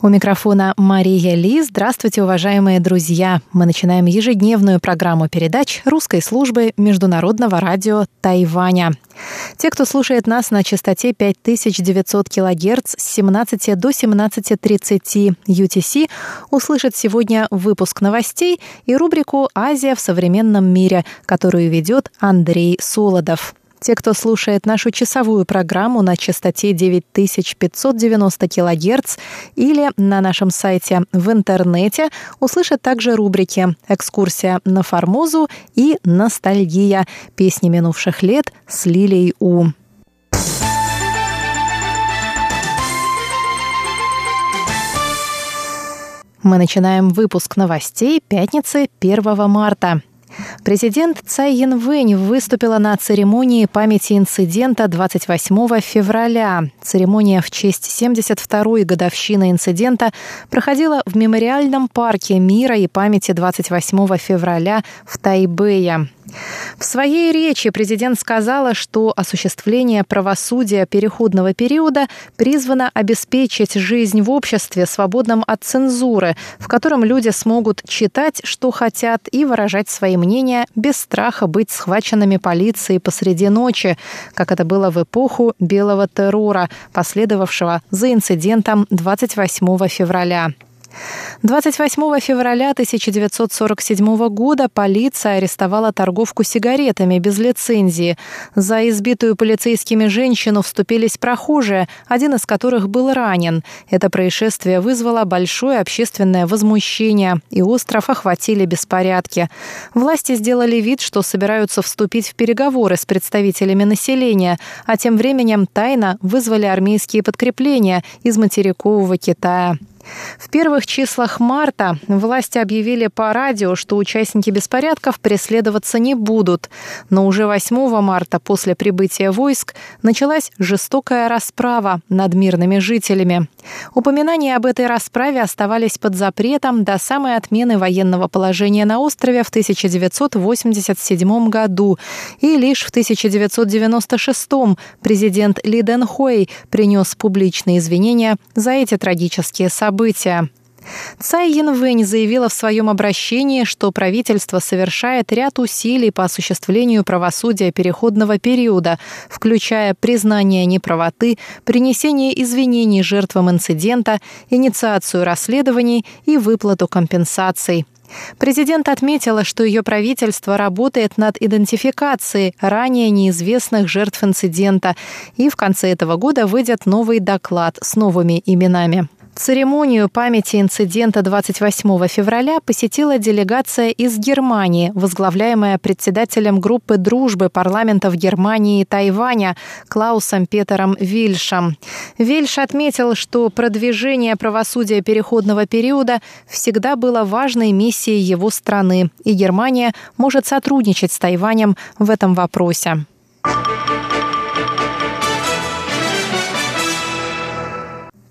У микрофона Мария Ли. Здравствуйте, уважаемые друзья! Мы начинаем ежедневную программу передач русской службы Международного радио Тайваня. Те, кто слушает нас на частоте 5900 кГц с 17 до 17.30 UTC, услышат сегодня выпуск новостей и рубрику «Азия в современном мире», которую ведет Андрей Солодов. Те, кто слушает нашу часовую программу на частоте 9590 кГц или на нашем сайте в интернете, услышат также рубрики «Экскурсия на Формозу» и «Ностальгия. Песни минувших лет с Лилией У». Мы начинаем выпуск новостей пятницы 1 марта. Президент Цай Янвэнь выступила на церемонии памяти инцидента 28 февраля. Церемония в честь 72-й годовщины инцидента проходила в Мемориальном парке мира и памяти 28 февраля в Тайбэе. В своей речи президент сказала, что осуществление правосудия переходного периода призвано обеспечить жизнь в обществе, свободном от цензуры, в котором люди смогут читать, что хотят, и выражать свои мнения без страха быть схваченными полицией посреди ночи, как это было в эпоху белого террора, последовавшего за инцидентом 28 февраля. 28 февраля 1947 года полиция арестовала торговку сигаретами без лицензии. За избитую полицейскими женщину вступились прохожие, один из которых был ранен. Это происшествие вызвало большое общественное возмущение, и остров охватили беспорядки. Власти сделали вид, что собираются вступить в переговоры с представителями населения, а тем временем тайно вызвали армейские подкрепления из материкового Китая. В первых числах марта власти объявили по радио, что участники беспорядков преследоваться не будут. Но уже 8 марта после прибытия войск началась жестокая расправа над мирными жителями. Упоминания об этой расправе оставались под запретом до самой отмены военного положения на острове в 1987 году. И лишь в 1996 президент Ли Дэн Хуэй принес публичные извинения за эти трагические события события. Цай Янвэнь заявила в своем обращении, что правительство совершает ряд усилий по осуществлению правосудия переходного периода, включая признание неправоты, принесение извинений жертвам инцидента, инициацию расследований и выплату компенсаций. Президент отметила, что ее правительство работает над идентификацией ранее неизвестных жертв инцидента, и в конце этого года выйдет новый доклад с новыми именами. Церемонию памяти инцидента 28 февраля посетила делегация из Германии, возглавляемая председателем группы дружбы парламентов Германии и Тайваня Клаусом Петером Вильшем. Вильш отметил, что продвижение правосудия переходного периода всегда было важной миссией его страны, и Германия может сотрудничать с Тайванем в этом вопросе.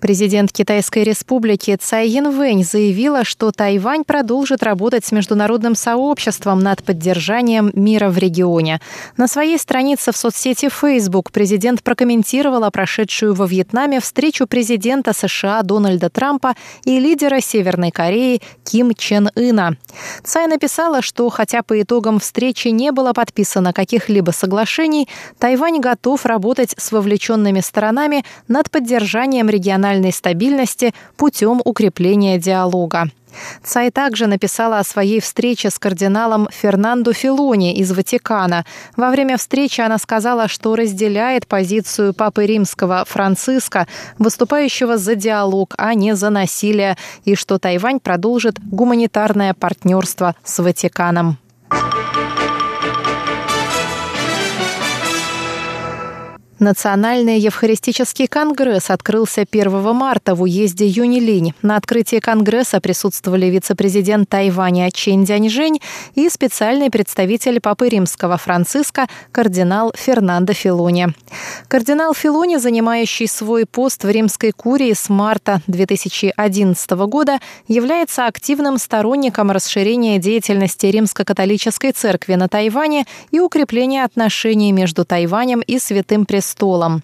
Президент Китайской республики Цай Янвэнь заявила, что Тайвань продолжит работать с международным сообществом над поддержанием мира в регионе. На своей странице в соцсети Facebook президент прокомментировала прошедшую во Вьетнаме встречу президента США Дональда Трампа и лидера Северной Кореи Ким Чен Ына. Цай написала, что хотя по итогам встречи не было подписано каких-либо соглашений, Тайвань готов работать с вовлеченными сторонами над поддержанием регионального региональной стабильности путем укрепления диалога. Цай также написала о своей встрече с кардиналом Фернандо Филони из Ватикана. Во время встречи она сказала, что разделяет позицию Папы Римского Франциска, выступающего за диалог, а не за насилие, и что Тайвань продолжит гуманитарное партнерство с Ватиканом. Национальный Евхаристический конгресс открылся 1 марта в уезде Юнилинь. На открытии конгресса присутствовали вице-президент Тайваня Чен Дяньжэнь и специальный представитель Папы Римского Франциска кардинал Фернандо Филуни. Кардинал Филуни, занимающий свой пост в римской курии с марта 2011 года, является активным сторонником расширения деятельности Римско-католической церкви на Тайване и укрепления отношений между Тайванем и Святым Престолом престолом.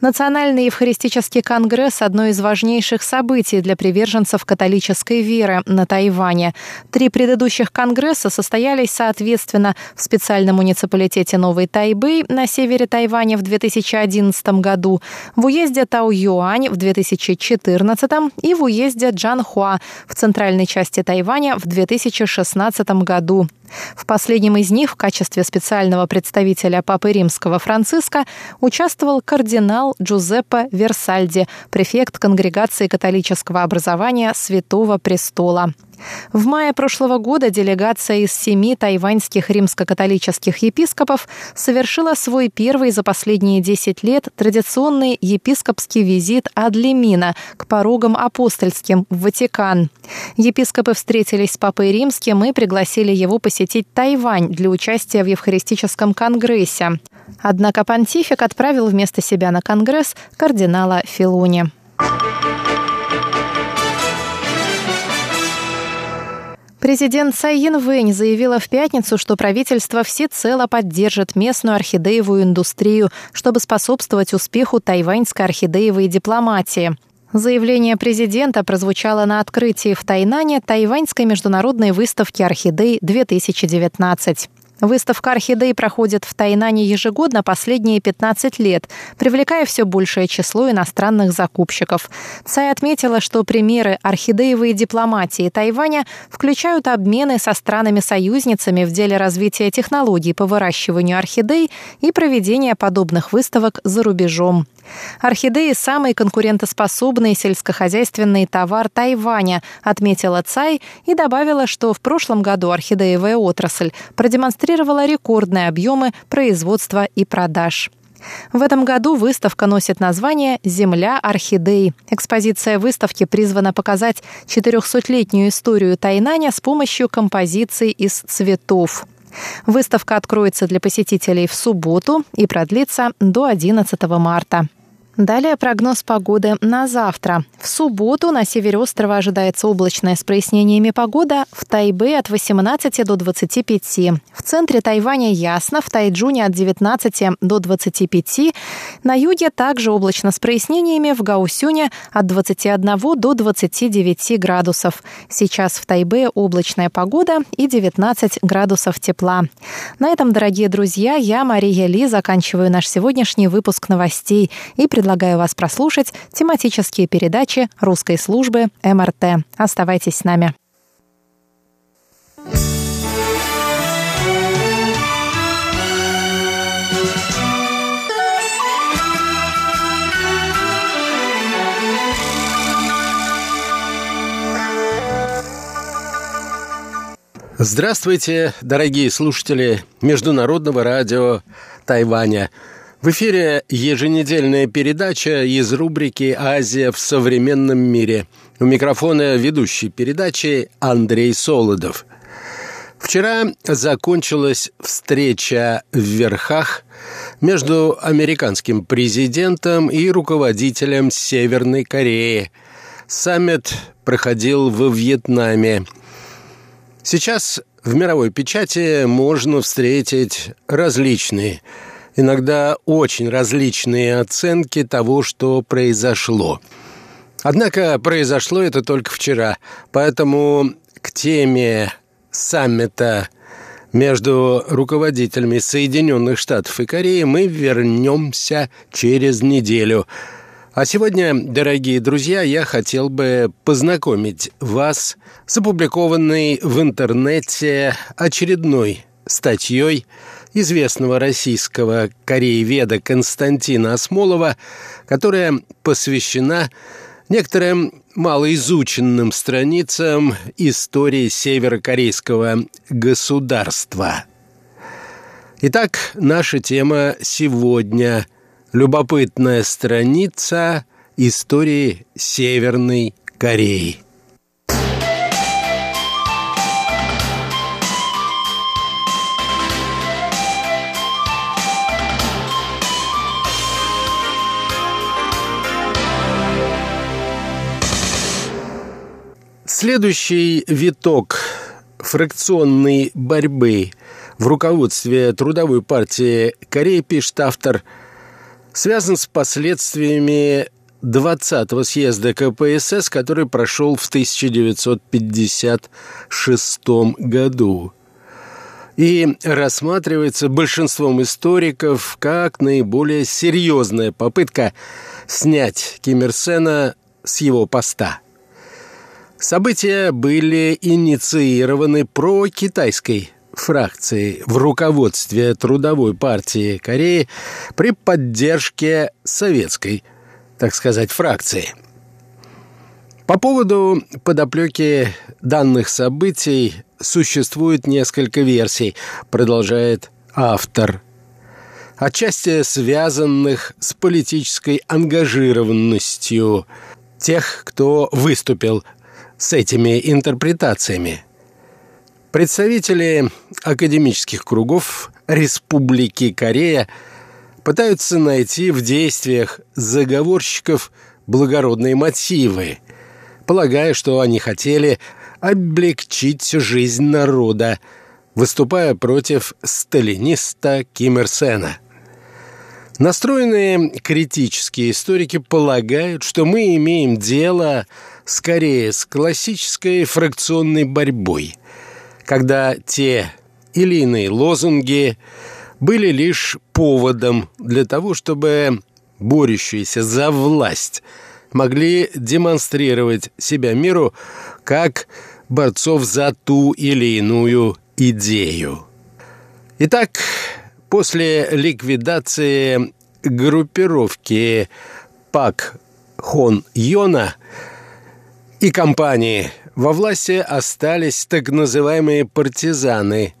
Национальный Евхаристический конгресс – одно из важнейших событий для приверженцев католической веры на Тайване. Три предыдущих конгресса состоялись, соответственно, в специальном муниципалитете Новый Тайбэй на севере Тайваня в 2011 году, в уезде Тау-Юань в 2014 и в уезде Джанхуа в центральной части Тайваня в 2016 году. В последнем из них в качестве специального представителя Папы Римского Франциска участвовал кардинал Джузеппе Версальди, префект Конгрегации католического образования Святого Престола. В мае прошлого года делегация из семи тайваньских римско-католических епископов совершила свой первый за последние 10 лет традиционный епископский визит Адлемина к порогам апостольским в Ватикан. Епископы встретились с Папой Римским и пригласили его посетить Тайвань для участия в Евхаристическом конгрессе. Однако понтифик отправил вместо себя на конгресс кардинала Филуни. Президент Цай Янвэнь заявила в пятницу, что правительство всецело поддержит местную орхидеевую индустрию, чтобы способствовать успеху тайваньской орхидеевой дипломатии. Заявление президента прозвучало на открытии в Тайнане Тайваньской международной выставки орхидей 2019. Выставка орхидей проходит в Тайнане ежегодно последние 15 лет, привлекая все большее число иностранных закупщиков. Цай отметила, что примеры орхидеевой дипломатии Тайваня включают обмены со странами-союзницами в деле развития технологий по выращиванию орхидей и проведения подобных выставок за рубежом. Орхидеи – самый конкурентоспособный сельскохозяйственный товар Тайваня, отметила Цай и добавила, что в прошлом году орхидеевая отрасль продемонстрировала рекордные объемы производства и продаж. В этом году выставка носит название «Земля орхидей». Экспозиция выставки призвана показать 400-летнюю историю Тайнаня с помощью композиций из цветов. Выставка откроется для посетителей в субботу и продлится до 11 марта. Далее прогноз погоды на завтра. В субботу на севере острова ожидается облачная с прояснениями погода. В Тайбе от 18 до 25. В центре Тайваня ясно. В Тайджуне от 19 до 25. На юге также облачно с прояснениями. В Гаусюне от 21 до 29 градусов. Сейчас в Тайбе облачная погода и 19 градусов тепла. На этом, дорогие друзья, я, Мария Ли, заканчиваю наш сегодняшний выпуск новостей и предлагаю предлагаю вас прослушать тематические передачи русской службы МРТ. Оставайтесь с нами. Здравствуйте, дорогие слушатели Международного радио Тайваня. В эфире еженедельная передача из рубрики «Азия в современном мире». У микрофона ведущий передачи Андрей Солодов. Вчера закончилась встреча в Верхах между американским президентом и руководителем Северной Кореи. Саммит проходил во Вьетнаме. Сейчас в мировой печати можно встретить различные – иногда очень различные оценки того, что произошло. Однако произошло это только вчера, поэтому к теме саммита между руководителями Соединенных Штатов и Кореи мы вернемся через неделю. А сегодня, дорогие друзья, я хотел бы познакомить вас с опубликованной в интернете очередной статьей известного российского корееведа Константина Осмолова, которая посвящена некоторым малоизученным страницам истории северокорейского государства. Итак, наша тема сегодня любопытная страница истории Северной Кореи. Следующий виток фракционной борьбы в руководстве Трудовой партии Кореи, пишет автор, связан с последствиями 20-го съезда КПСС, который прошел в 1956 году. И рассматривается большинством историков как наиболее серьезная попытка снять Ким Ир Сена с его поста – События были инициированы про-китайской фракцией в руководстве Трудовой партии Кореи при поддержке советской, так сказать, фракции. По поводу подоплеки данных событий существует несколько версий, продолжает автор отчасти связанных с политической ангажированностью тех, кто выступил с этими интерпретациями. Представители академических кругов Республики Корея пытаются найти в действиях заговорщиков благородные мотивы, полагая, что они хотели облегчить жизнь народа, выступая против сталиниста Ким Ир Сена. Настроенные критические историки полагают, что мы имеем дело скорее с классической фракционной борьбой, когда те или иные лозунги были лишь поводом для того, чтобы борющиеся за власть могли демонстрировать себя миру как борцов за ту или иную идею. Итак, после ликвидации группировки Пак Хон Йона и компании во власти остались так называемые партизаны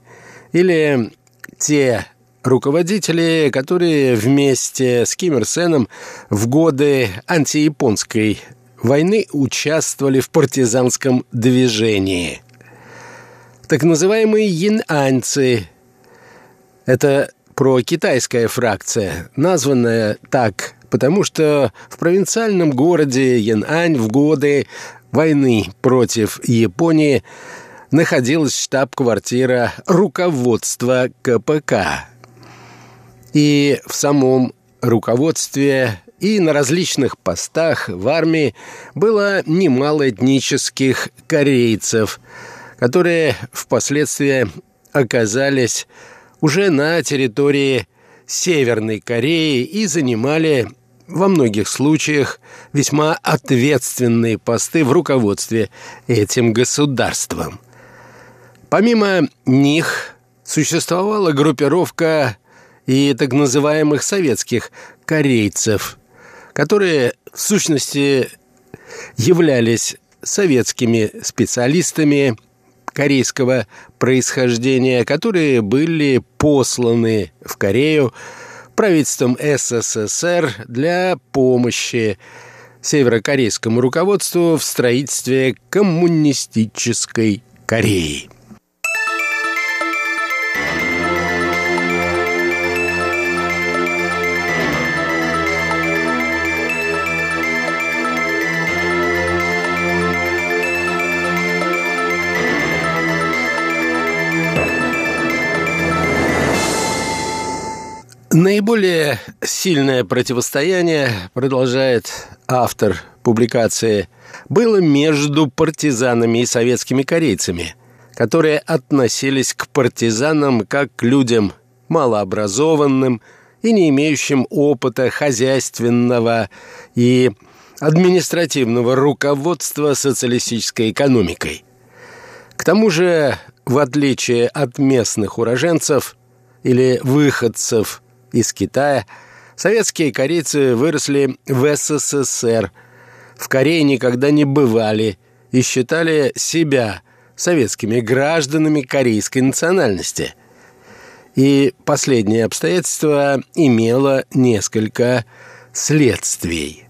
или те руководители, которые вместе с Ким Ир Сеном в годы антияпонской войны участвовали в партизанском движении. Так называемые янаньцы – это прокитайская фракция, названная так, потому что в провинциальном городе Янань в годы войны против Японии находилась штаб-квартира руководства КПК. И в самом руководстве и на различных постах в армии было немало этнических корейцев, которые впоследствии оказались уже на территории Северной Кореи и занимали во многих случаях весьма ответственные посты в руководстве этим государством. Помимо них существовала группировка и так называемых советских корейцев, которые в сущности являлись советскими специалистами корейского происхождения, которые были посланы в Корею правительством СССР для помощи северокорейскому руководству в строительстве коммунистической Кореи. Наиболее сильное противостояние, продолжает автор публикации, было между партизанами и советскими корейцами, которые относились к партизанам как к людям малообразованным и не имеющим опыта хозяйственного и административного руководства социалистической экономикой. К тому же, в отличие от местных уроженцев или выходцев из Китая, советские корейцы выросли в СССР, в Корее никогда не бывали и считали себя советскими гражданами корейской национальности. И последнее обстоятельство имело несколько следствий.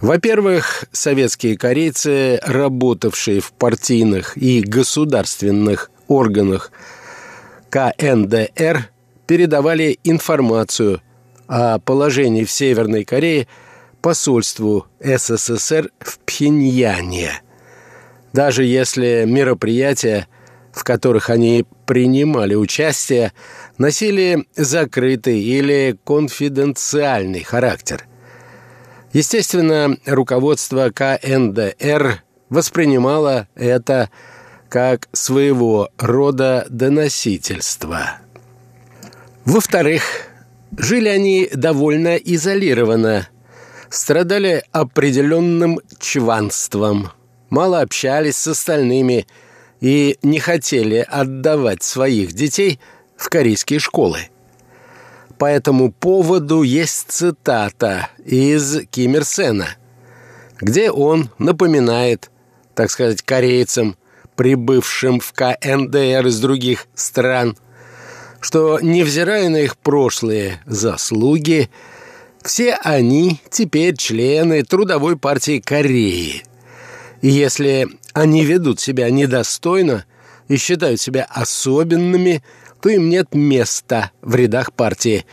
Во-первых, советские корейцы, работавшие в партийных и государственных органах КНДР, передавали информацию о положении в Северной Корее посольству СССР в Пхеньяне. Даже если мероприятия, в которых они принимали участие, носили закрытый или конфиденциальный характер. Естественно, руководство КНДР воспринимало это как своего рода доносительство. Во-вторых, жили они довольно изолированно, страдали определенным чванством, мало общались с остальными и не хотели отдавать своих детей в корейские школы. По этому поводу есть цитата из Ким где он напоминает, так сказать, корейцам, прибывшим в КНДР из других стран, что, невзирая на их прошлые заслуги, все они теперь члены Трудовой партии Кореи. И если они ведут себя недостойно и считают себя особенными – то им нет места в рядах партии,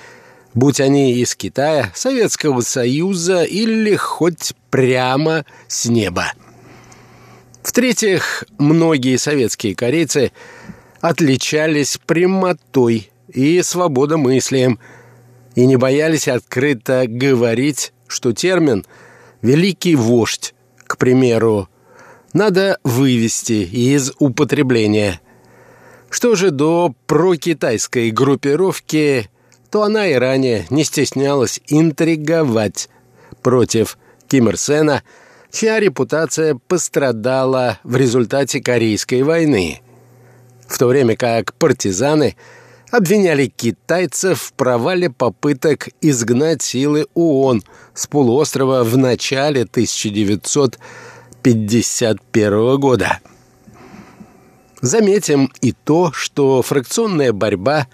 будь они из Китая, Советского Союза или хоть прямо с неба. В-третьих, многие советские корейцы отличались прямотой и свободомыслием и не боялись открыто говорить, что термин «великий вождь», к примеру, надо вывести из употребления – что же до прокитайской группировки, то она и ранее не стеснялась интриговать против Ким Ир Сена, чья репутация пострадала в результате Корейской войны, в то время как партизаны обвиняли китайцев в провале попыток изгнать силы ООН с полуострова в начале 1951 года. Заметим и то, что фракционная борьба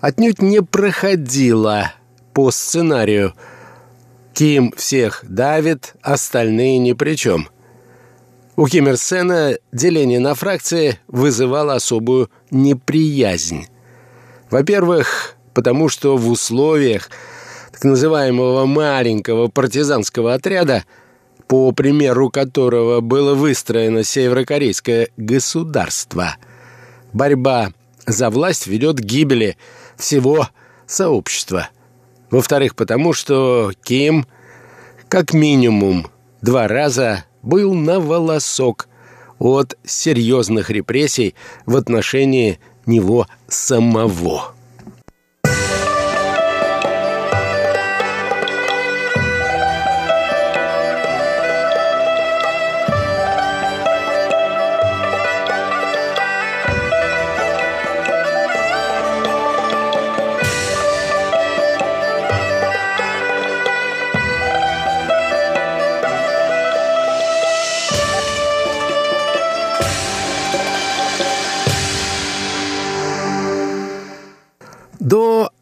отнюдь не проходила по сценарию «Ким всех давит, остальные ни при чем». У Ким Ир Сена деление на фракции вызывало особую неприязнь. Во-первых, потому что в условиях так называемого маленького партизанского отряда – по примеру которого было выстроено северокорейское государство. Борьба за власть ведет к гибели всего сообщества. Во-вторых, потому что Ким как минимум два раза был на волосок от серьезных репрессий в отношении него самого.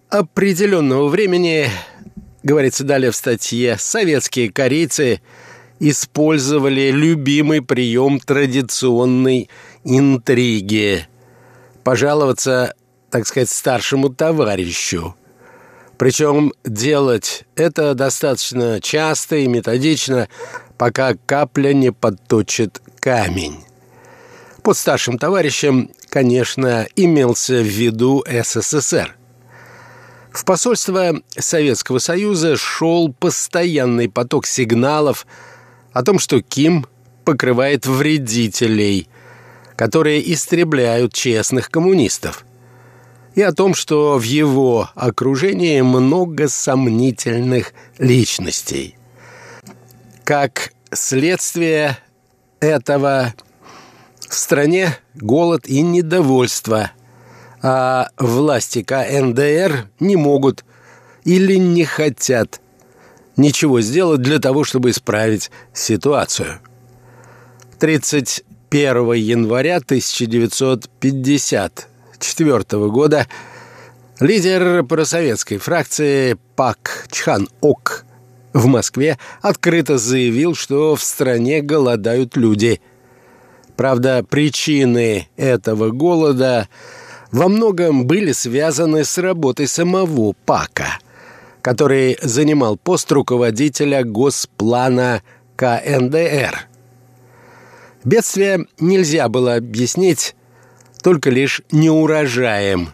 Определенного времени, говорится далее в статье, советские корейцы использовали любимый прием традиционной интриги – пожаловаться, так сказать, старшему товарищу. Причем делать это достаточно часто и методично, пока капля не подточит камень. Под старшим товарищем, конечно, имелся в виду СССР. В посольство Советского Союза шел постоянный поток сигналов о том, что Ким покрывает вредителей, которые истребляют честных коммунистов, и о том, что в его окружении много сомнительных личностей. Как следствие этого в стране голод и недовольство – а власти КНДР не могут или не хотят ничего сделать для того, чтобы исправить ситуацию. 31 января 1954 года Лидер просоветской фракции Пак Чхан Ок в Москве открыто заявил, что в стране голодают люди. Правда, причины этого голода во многом были связаны с работой самого Пака, который занимал пост руководителя Госплана КНДР. Бедствие нельзя было объяснить только лишь неурожаем.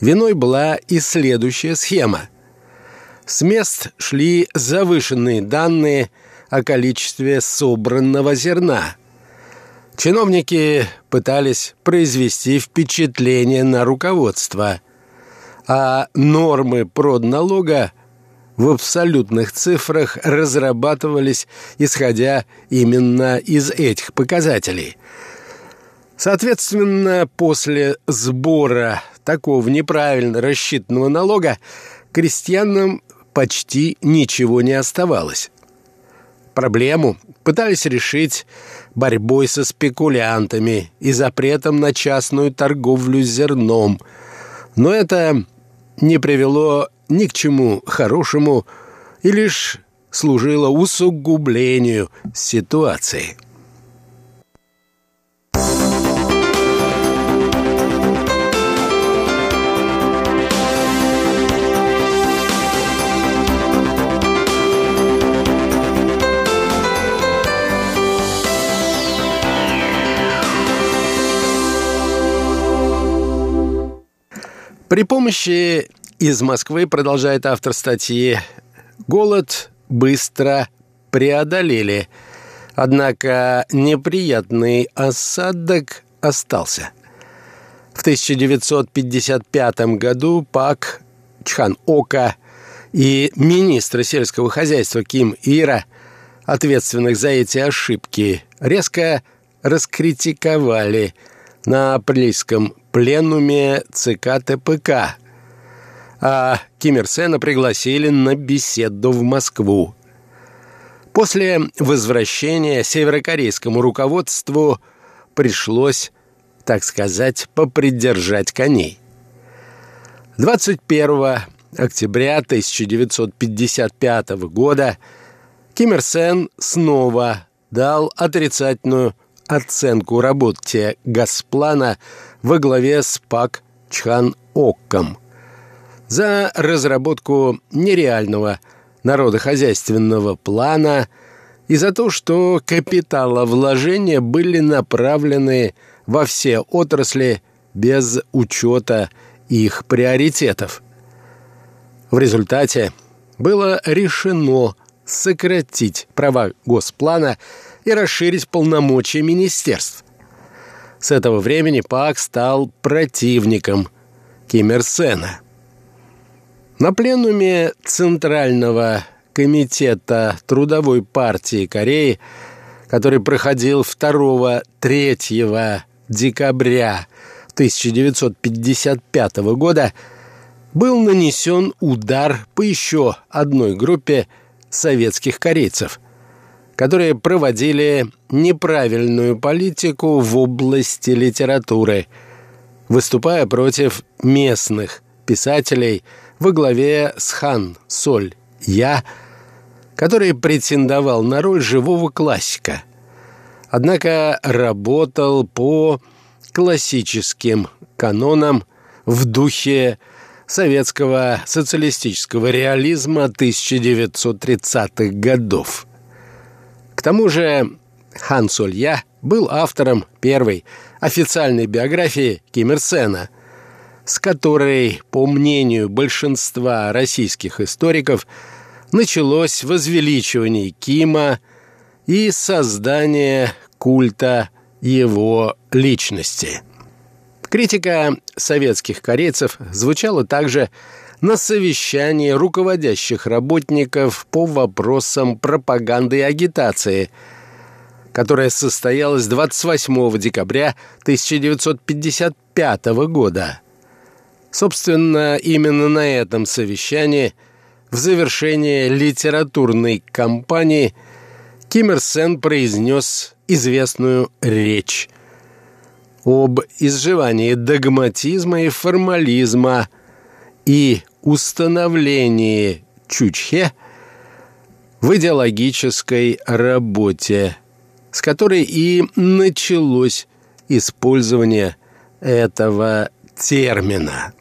Виной была и следующая схема. С мест шли завышенные данные о количестве собранного зерна. Чиновники пытались произвести впечатление на руководство, а нормы продналога в абсолютных цифрах разрабатывались, исходя именно из этих показателей – Соответственно, после сбора такого неправильно рассчитанного налога крестьянам почти ничего не оставалось. Проблему пытались решить борьбой со спекулянтами и запретом на частную торговлю зерном, но это не привело ни к чему хорошему и лишь служило усугублению ситуации. При помощи из Москвы, продолжает автор статьи, голод быстро преодолели, однако неприятный осадок остался. В 1955 году Пак Чхан Ока и министр сельского хозяйства Ким Ира, ответственных за эти ошибки, резко раскритиковали на апрельском пленуме ЦК ТПК, а Ким Ир Сена пригласили на беседу в Москву. После возвращения северокорейскому руководству пришлось, так сказать, попридержать коней. 21 октября 1955 года Ким Ир Сен снова дал отрицательную оценку работе Газплана во главе с Пак Чхан Окком за разработку нереального народохозяйственного плана и за то, что капиталовложения были направлены во все отрасли без учета их приоритетов. В результате было решено сократить права Госплана и расширить полномочия министерств. С этого времени Пак стал противником Ким Ир Сена. На пленуме Центрального комитета Трудовой партии Кореи, который проходил 2-3 декабря 1955 года, был нанесен удар по еще одной группе советских корейцев – которые проводили неправильную политику в области литературы, выступая против местных писателей во главе с Хан Соль Я, который претендовал на роль живого классика, однако работал по классическим канонам в духе советского социалистического реализма 1930-х годов тому же Хан Солья был автором первой официальной биографии Ким Ир Сена, с которой, по мнению большинства российских историков, началось возвеличивание Кима и создание культа его личности. Критика советских корейцев звучала также на совещании руководящих работников по вопросам пропаганды и агитации, которое состоялось 28 декабря 1955 года. Собственно, именно на этом совещании в завершение литературной кампании Ким Ир Сен произнес известную речь об изживании догматизма и формализма – и установлении Чучхе в идеологической работе, с которой и началось использование этого термина.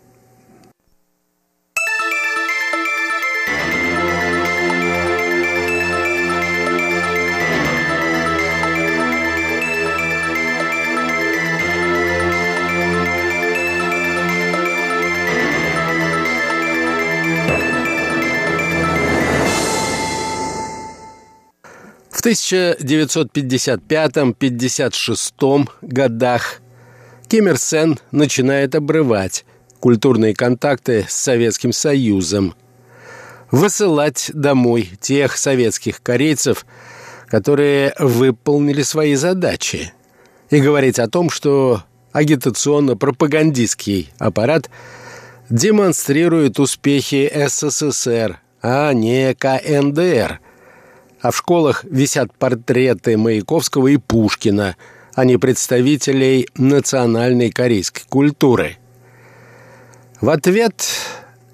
В 1955-56 годах Ким Ир Сен начинает обрывать культурные контакты с Советским Союзом, высылать домой тех советских корейцев, которые выполнили свои задачи, и говорить о том, что агитационно-пропагандистский аппарат демонстрирует успехи СССР, а не КНДР. А в школах висят портреты Маяковского и Пушкина – а не представителей национальной корейской культуры. В ответ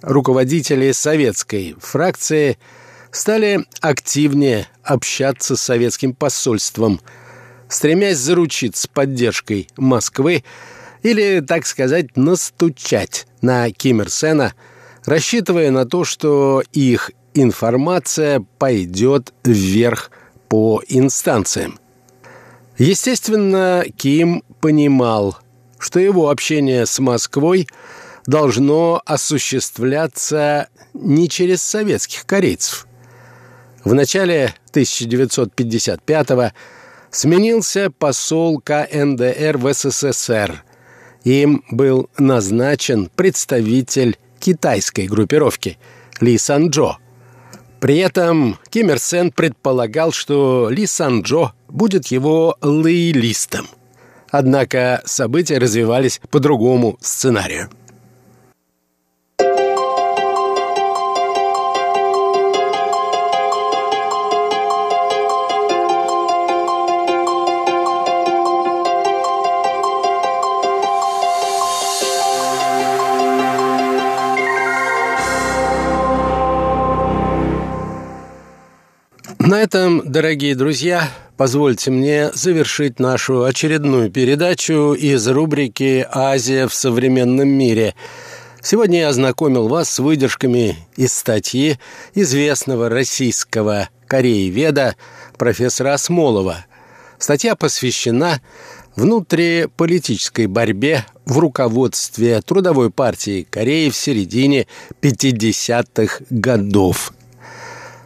руководители советской фракции стали активнее общаться с советским посольством, стремясь заручиться поддержкой Москвы или, так сказать, настучать на Ким Ир Сена, рассчитывая на то, что их информация пойдет вверх по инстанциям. Естественно, Ким понимал, что его общение с Москвой должно осуществляться не через советских корейцев. В начале 1955-го сменился посол КНДР в СССР. Им был назначен представитель китайской группировки Ли Санджо – при этом Ким Ир Сен предполагал, что Ли Санджо будет его лоялистом. Однако события развивались по другому сценарию. На этом, дорогие друзья, позвольте мне завершить нашу очередную передачу из рубрики «Азия в современном мире». Сегодня я ознакомил вас с выдержками из статьи известного российского корееведа профессора Осмолова. Статья посвящена внутриполитической борьбе в руководстве Трудовой партии Кореи в середине 50-х годов.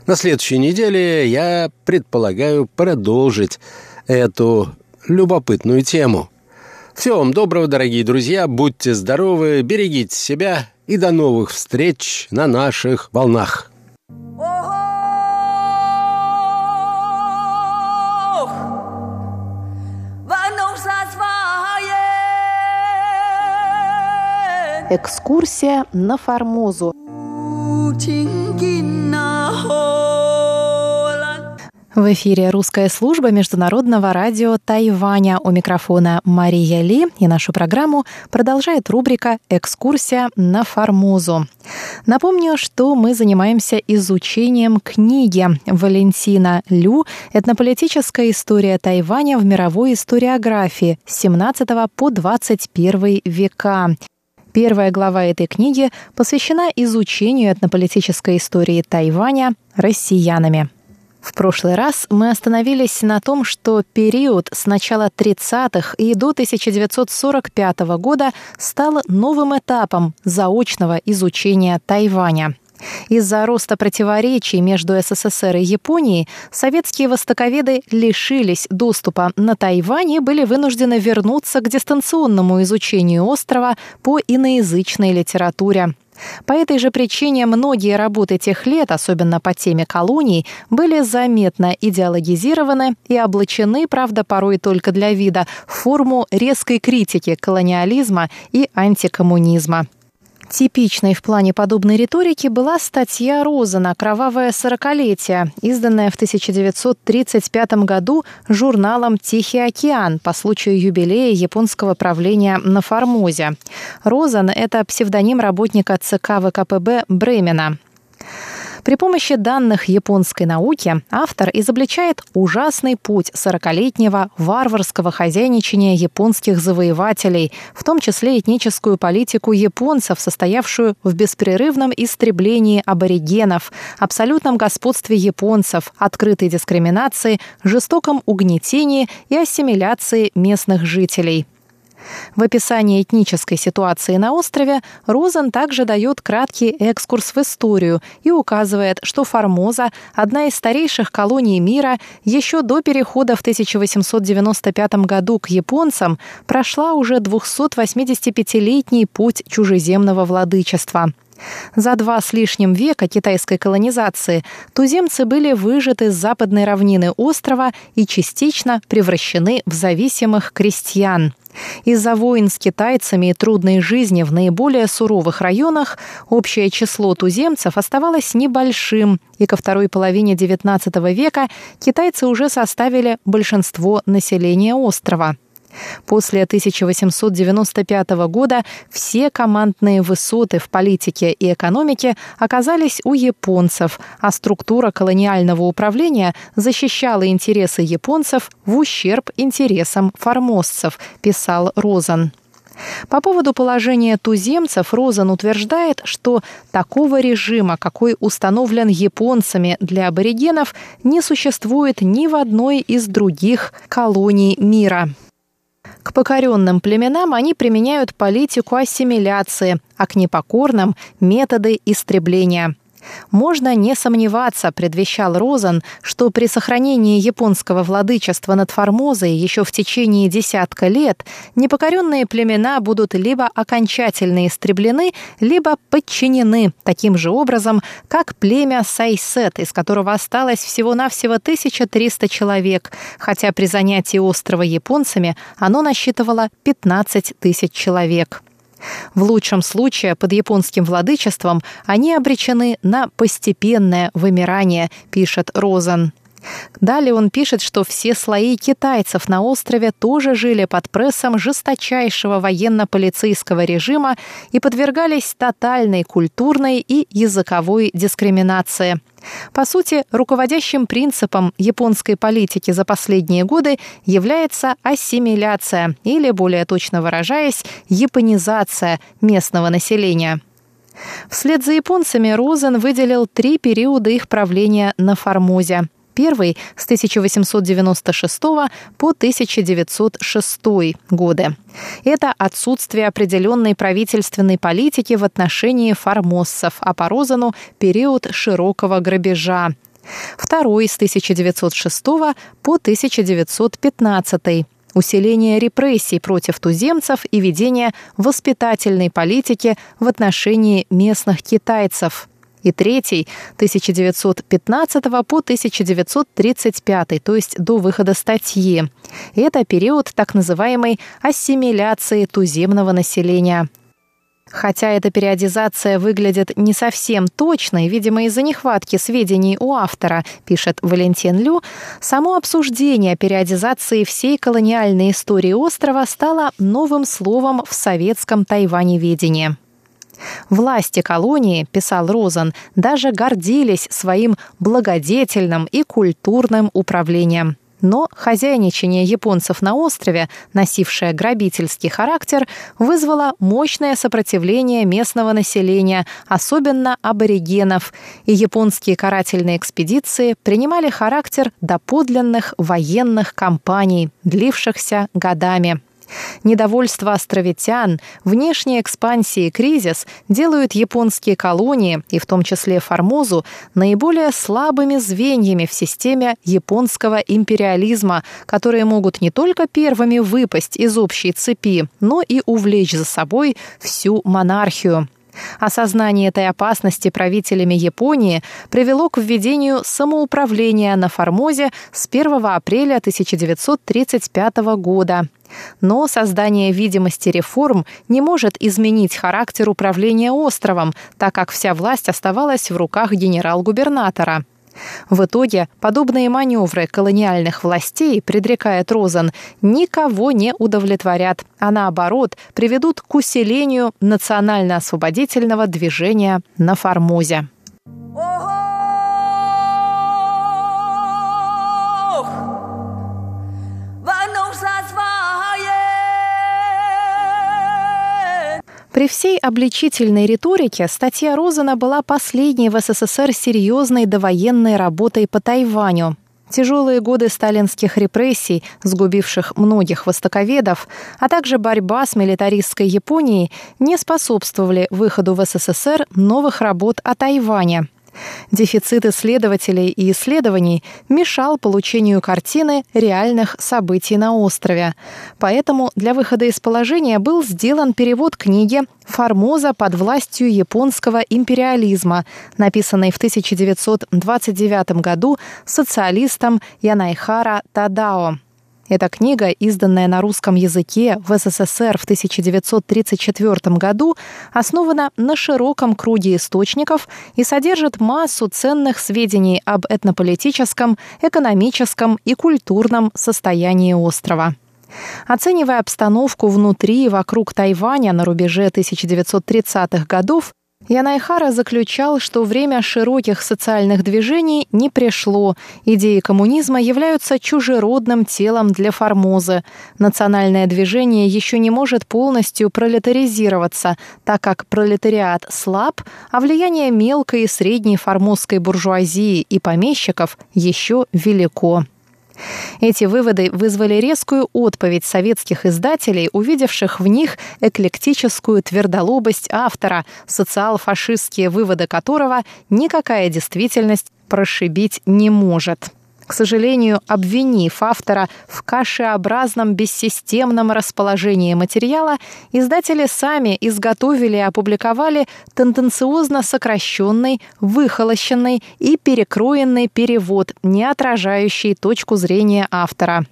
На следующей неделе я предполагаю продолжить эту любопытную тему. Всего вам доброго, дорогие друзья, будьте здоровы, берегите себя и до новых встреч на наших волнах. Экскурсия на Формозу. В эфире русская служба международного радио Тайваня. У микрофона Мария Ли. И нашу программу продолжает рубрика «Экскурсия на Формозу». Напомню, что мы занимаемся изучением книги Валентина Лю «Этнополитическая история Тайваня в мировой историографии с 17 по 21 века». Первая глава этой книги посвящена изучению этнополитической истории Тайваня россиянами. В прошлый раз мы остановились на том, что период с начала 30-х и до 1945 года стал новым этапом заочного изучения Тайваня. Из-за роста противоречий между СССР и Японией советские востоковеды лишились доступа на Тайвань и были вынуждены вернуться к дистанционному изучению острова по иноязычной литературе. По этой же причине многие работы тех лет, особенно по теме колоний, были заметно идеологизированы и облачены, правда, порой только для вида, в форму резкой критики колониализма и антикоммунизма. Типичной в плане подобной риторики была статья Розана «Кровавое сорокалетие», изданная в 1935 году журналом «Тихий океан» по случаю юбилея японского правления на Формозе. Розан – это псевдоним работника ЦК ВКПБ Бремена. При помощи данных японской науки автор изобличает ужасный путь сорокалетнего варварского хозяйничания японских завоевателей, в том числе этническую политику японцев, состоявшую в беспрерывном истреблении аборигенов, абсолютном господстве японцев, открытой дискриминации, жестоком угнетении и ассимиляции местных жителей. В описании этнической ситуации на острове Розен также дает краткий экскурс в историю и указывает, что Формоза, одна из старейших колоний мира, еще до перехода в 1895 году к японцам прошла уже 285-летний путь чужеземного владычества. За два с лишним века китайской колонизации туземцы были выжаты с западной равнины острова и частично превращены в зависимых крестьян. Из-за войн с китайцами и трудной жизни в наиболее суровых районах общее число туземцев оставалось небольшим, и ко второй половине XIX века китайцы уже составили большинство населения острова. После 1895 года все командные высоты в политике и экономике оказались у японцев, а структура колониального управления защищала интересы японцев в ущерб интересам формозцев, писал Розен. По поводу положения туземцев Розен утверждает, что такого режима, какой установлен японцами для аборигенов, не существует ни в одной из других колоний мира. К покоренным племенам они применяют политику ассимиляции, а к непокорным – методы истребления – можно не сомневаться, предвещал Розен, что при сохранении японского владычества над Формозой еще в течение десятка лет непокоренные племена будут либо окончательно истреблены, либо подчинены таким же образом, как племя Сайсет, из которого осталось всего-навсего 1300 человек, хотя при занятии острова японцами оно насчитывало 15 тысяч человек. В лучшем случае под японским владычеством они обречены на постепенное вымирание, пишет Розен. Далее он пишет, что все слои китайцев на острове тоже жили под прессом жесточайшего военно-полицейского режима и подвергались тотальной культурной и языковой дискриминации. По сути, руководящим принципом японской политики за последние годы является ассимиляция или, более точно выражаясь, японизация местного населения. Вслед за японцами Розен выделил три периода их правления на Формозе. Первый с 1896 по 1906 годы. Это отсутствие определенной правительственной политики в отношении формоссов, а по Розану – период широкого грабежа. Второй с 1906 по 1915 усиление репрессий против туземцев и ведение воспитательной политики в отношении местных китайцев – и третий 1915 по 1935, то есть до выхода статьи. это период так называемой ассимиляции туземного населения. Хотя эта периодизация выглядит не совсем точной, видимо, из-за нехватки сведений у автора, пишет Валентин Лю, само обсуждение периодизации всей колониальной истории острова стало новым словом в советском Тайваневедении. Власти колонии, писал Розен, даже гордились своим благодетельным и культурным управлением. Но хозяйничание японцев на острове, носившее грабительский характер, вызвало мощное сопротивление местного населения, особенно аборигенов, и японские карательные экспедиции принимали характер доподлинных военных кампаний, длившихся годами. Недовольство островитян, внешняя экспансия и кризис делают японские колонии, и в том числе Формозу, наиболее слабыми звеньями в системе японского империализма, которые могут не только первыми выпасть из общей цепи, но и увлечь за собой всю монархию. Осознание этой опасности правителями Японии привело к введению самоуправления на Формозе с 1 апреля 1935 года. Но создание видимости реформ не может изменить характер управления островом, так как вся власть оставалась в руках генерал-губернатора. В итоге подобные маневры колониальных властей, предрекает Розен, никого не удовлетворят, а наоборот приведут к усилению национально-освободительного движения на Формозе. При всей обличительной риторике статья Розена была последней в СССР серьезной довоенной работой по Тайваню. Тяжелые годы сталинских репрессий, сгубивших многих востоковедов, а также борьба с милитаристской Японией не способствовали выходу в СССР новых работ о Тайване – Дефицит исследователей и исследований мешал получению картины реальных событий на острове. Поэтому для выхода из положения был сделан перевод книги «Формоза под властью японского империализма», написанной в 1929 году социалистом Янайхара Тадао. Эта книга, изданная на русском языке в СССР в 1934 году, основана на широком круге источников и содержит массу ценных сведений об этнополитическом, экономическом и культурном состоянии острова. Оценивая обстановку внутри и вокруг Тайваня на рубеже 1930-х годов, Янайхара заключал, что время широких социальных движений не пришло. Идеи коммунизма являются чужеродным телом для Формозы. Национальное движение еще не может полностью пролетаризироваться, так как пролетариат слаб, а влияние мелкой и средней формозской буржуазии и помещиков еще велико. Эти выводы вызвали резкую отповедь советских издателей, увидевших в них эклектическую твердолобость автора, социал-фашистские выводы которого никакая действительность прошибить не может к сожалению, обвинив автора в кашеобразном бессистемном расположении материала, издатели сами изготовили и опубликовали тенденциозно сокращенный, выхолощенный и перекроенный перевод, не отражающий точку зрения автора.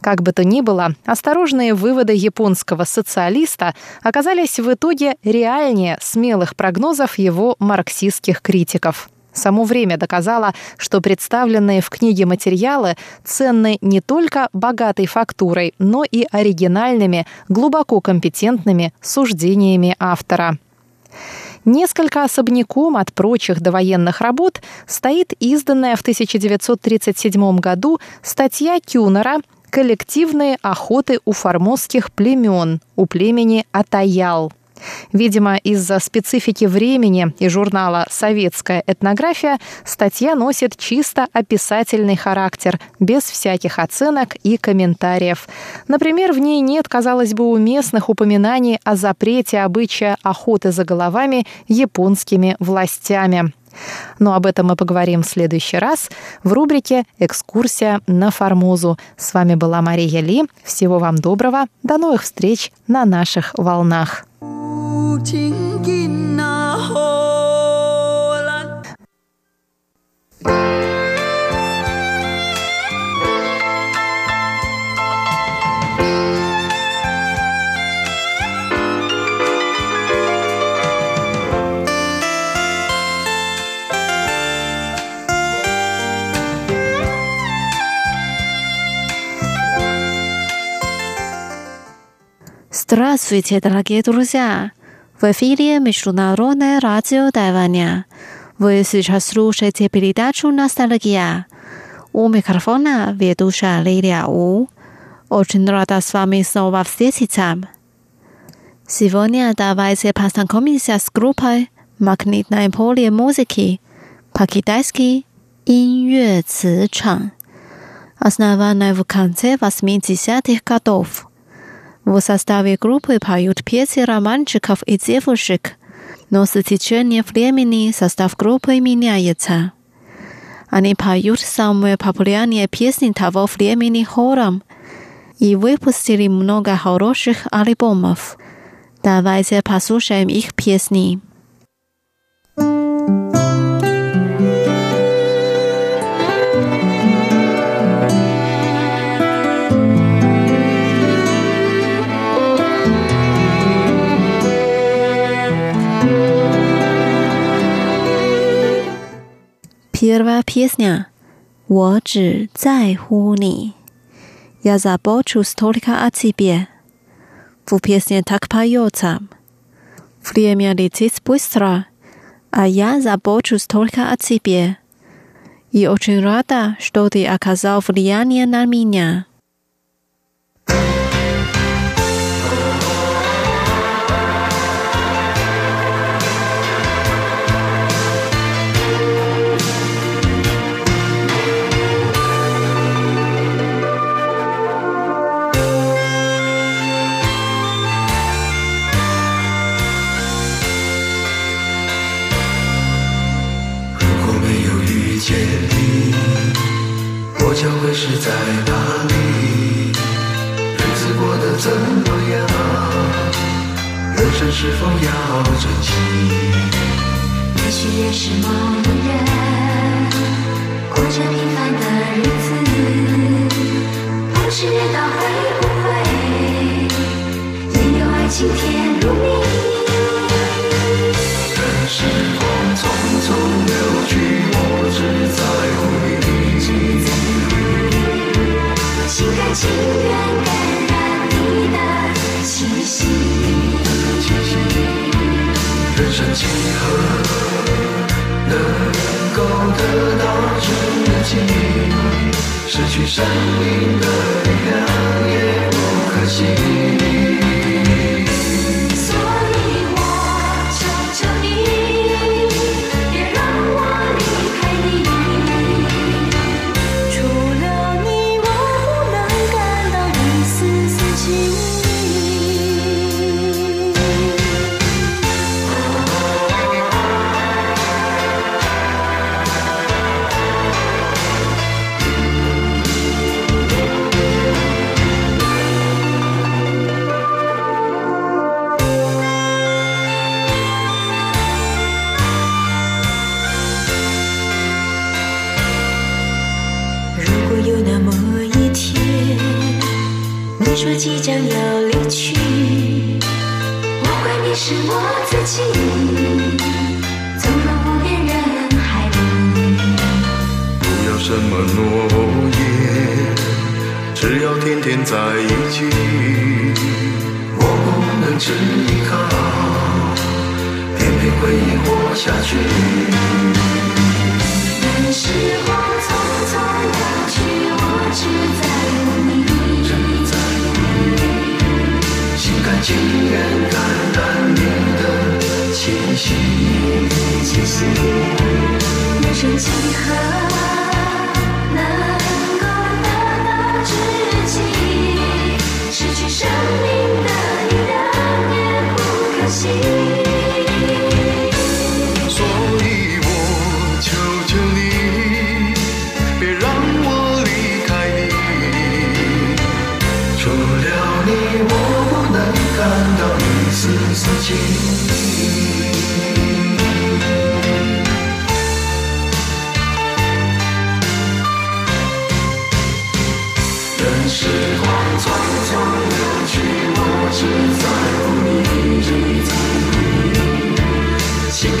Как бы то ни было, осторожные выводы японского социалиста оказались в итоге реальнее смелых прогнозов его марксистских критиков. Само время доказало, что представленные в книге материалы ценны не только богатой фактурой, но и оригинальными, глубоко компетентными суждениями автора. Несколько особняком от прочих довоенных работ стоит изданная в 1937 году статья Кюнера «Коллективные охоты у формозских племен, у племени Атаял». Видимо, из-за специфики времени и журнала «Советская этнография» статья носит чисто описательный характер, без всяких оценок и комментариев. Например, в ней нет, казалось бы, уместных упоминаний о запрете обычая охоты за головами японскими властями. Но об этом мы поговорим в следующий раз в рубрике «Экскурсия на Формозу». С вами была Мария Ли. Всего вам доброго. До новых встреч на наших волнах. 父亲节啊，好人。Здравствуйте, дорогие друзья! В эфире Международное радио Тайваня. Вы сейчас слушаете передачу «Ностальгия». У микрофона ведущая Лилия У. Очень рада с вами снова встретиться. Сегодня давайте познакомимся с группой «Магнитное поле музыки» по-китайски «Иньюэ Ци Чан», основанной в конце 80-х годов. В составе группы поют песни романчиков и девушек, но с течением времени состав группы меняется. Они поют самые популярные песни того времени хором и выпустили много хороших альбомов. Давайте послушаем их песни. Первая песня «我只在乎你». Я забочусь только о тебе. В песне так поется. Время летит быстро, а я забочусь только о тебе. И очень рада, что ты оказал влияние на меня. 将会是在哪里？日子过得怎么样？人生是否要珍惜？也许也是某人过着平凡的日子，不知道会不会也有爱情甜如蜜。情愿感染你的气息，人生几何能够得到知己？失去生命的力量也不可惜。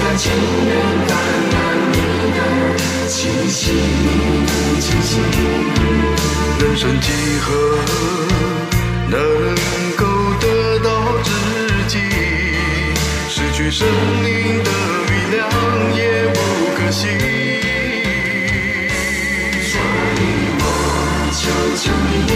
心甘情愿感染你的气息。人生几何能够得到知己？失去生命的力量也不可惜，所以我求求你，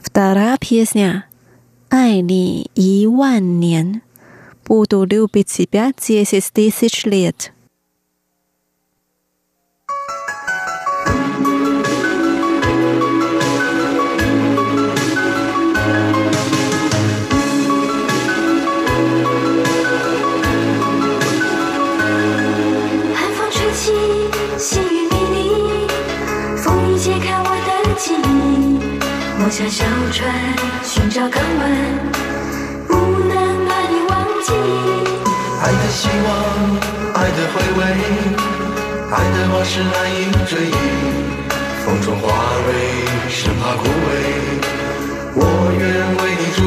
Вторая песня «Ай ни и ван нен» Буду любить тебя десять тысяч лет. 我像小船寻找港湾，不能把你忘记。爱的希望，爱的回味，爱的往事难以追忆。风中花蕊，生怕枯萎，我愿为你筑。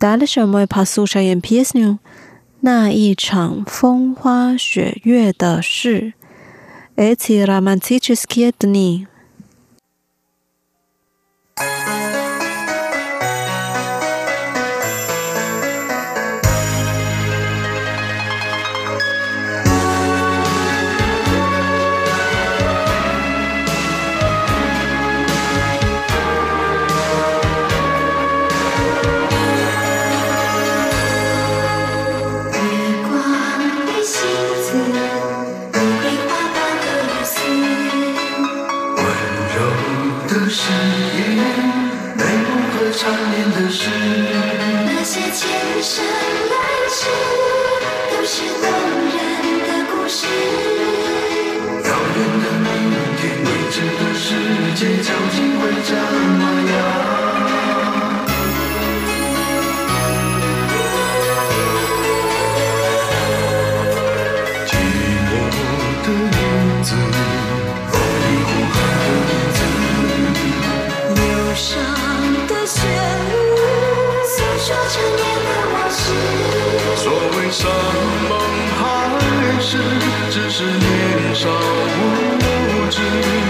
Daršiu mai pasusiaiems piešniu, naiyčių, romantizus kietni. 山盟海誓只是年少无知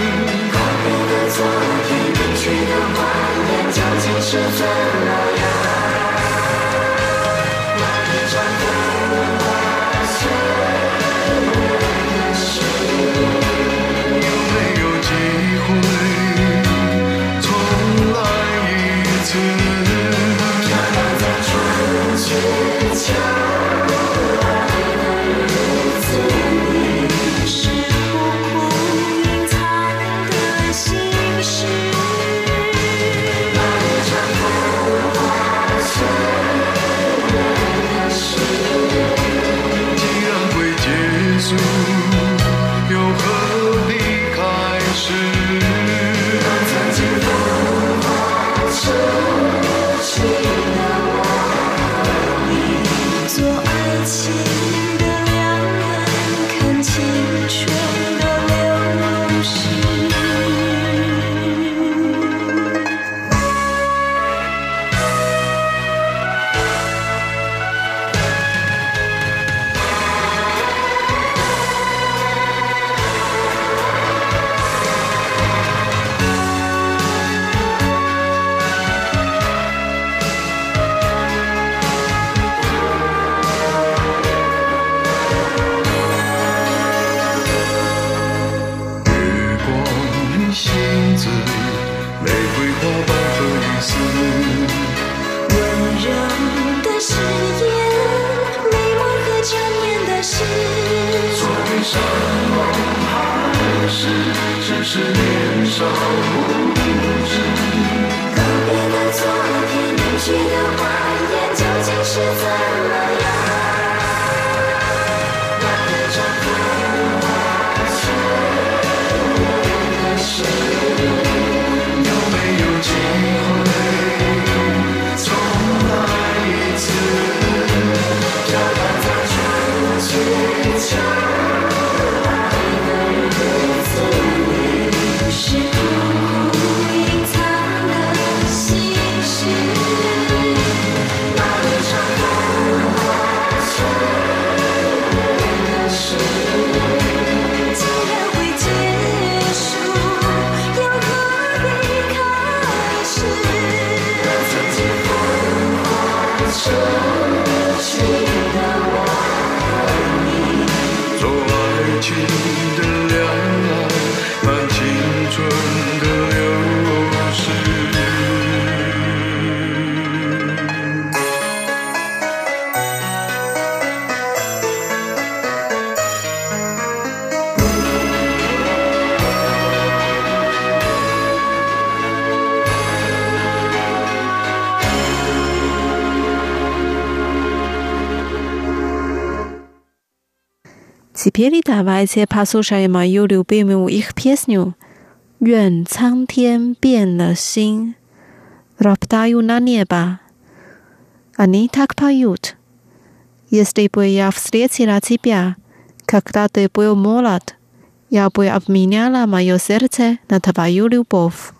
Теперь давайте послушаем мою любимую их песню «愿苍天变了心». Роптаю на небо. Они так поют. Если бы я встретила тебя, когда ты был молод, я бы обменяла мое сердце на твою любовь.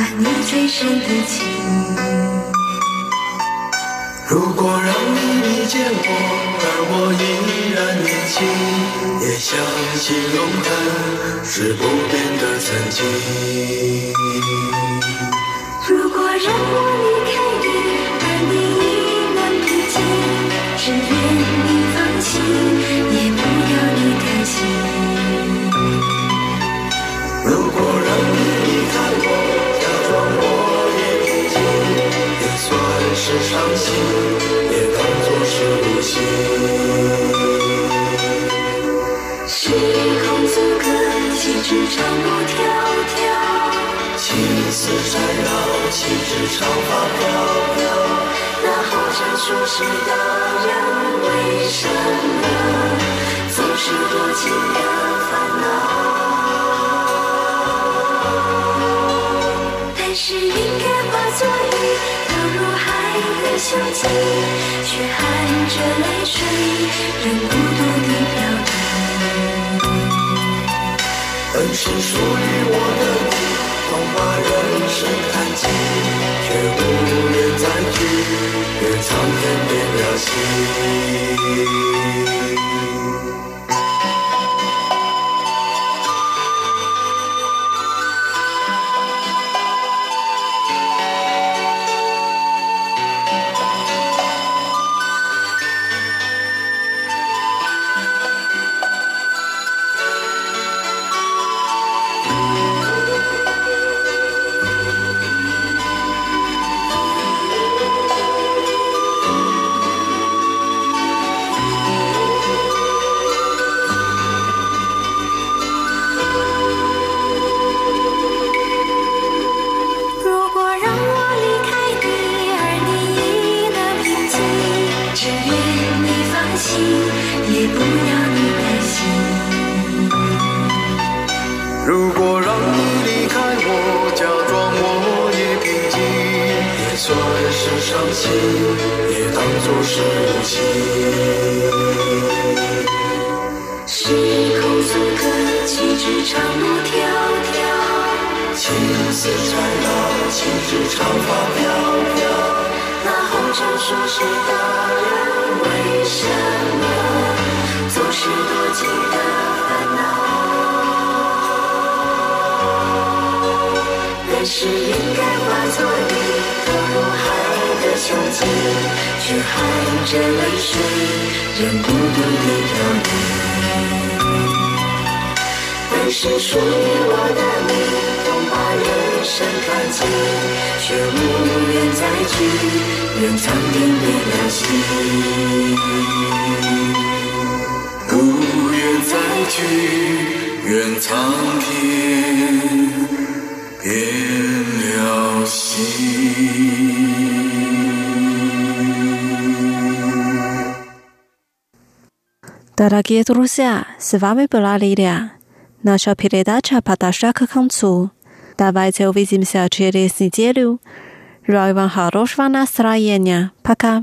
换你最深的情。如果让你遇见我，而我依然年轻，也相信永恒是不变的曾经。如果让我离开你，而你依然平静，只愿你放弃，也不要你担心。是伤心，也当作是无心。时空阻隔，岂止长路迢迢。青丝缠绕，岂止长发飘飘。那后尘俗世的人，为什么总是多情的烦恼？但是应该化作雨，投入海的胸襟，却含着泪水，任孤独地飘荡。本是属于我的你，恐怕人生看尽，却无缘再聚，愿苍天变了心。Дорогие друзья, с вами была Лилия. Наша передача подошла к концу. Давайте увидимся через неделю. Желаю вам хорошего настроения. Пока.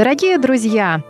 Дорогие друзья,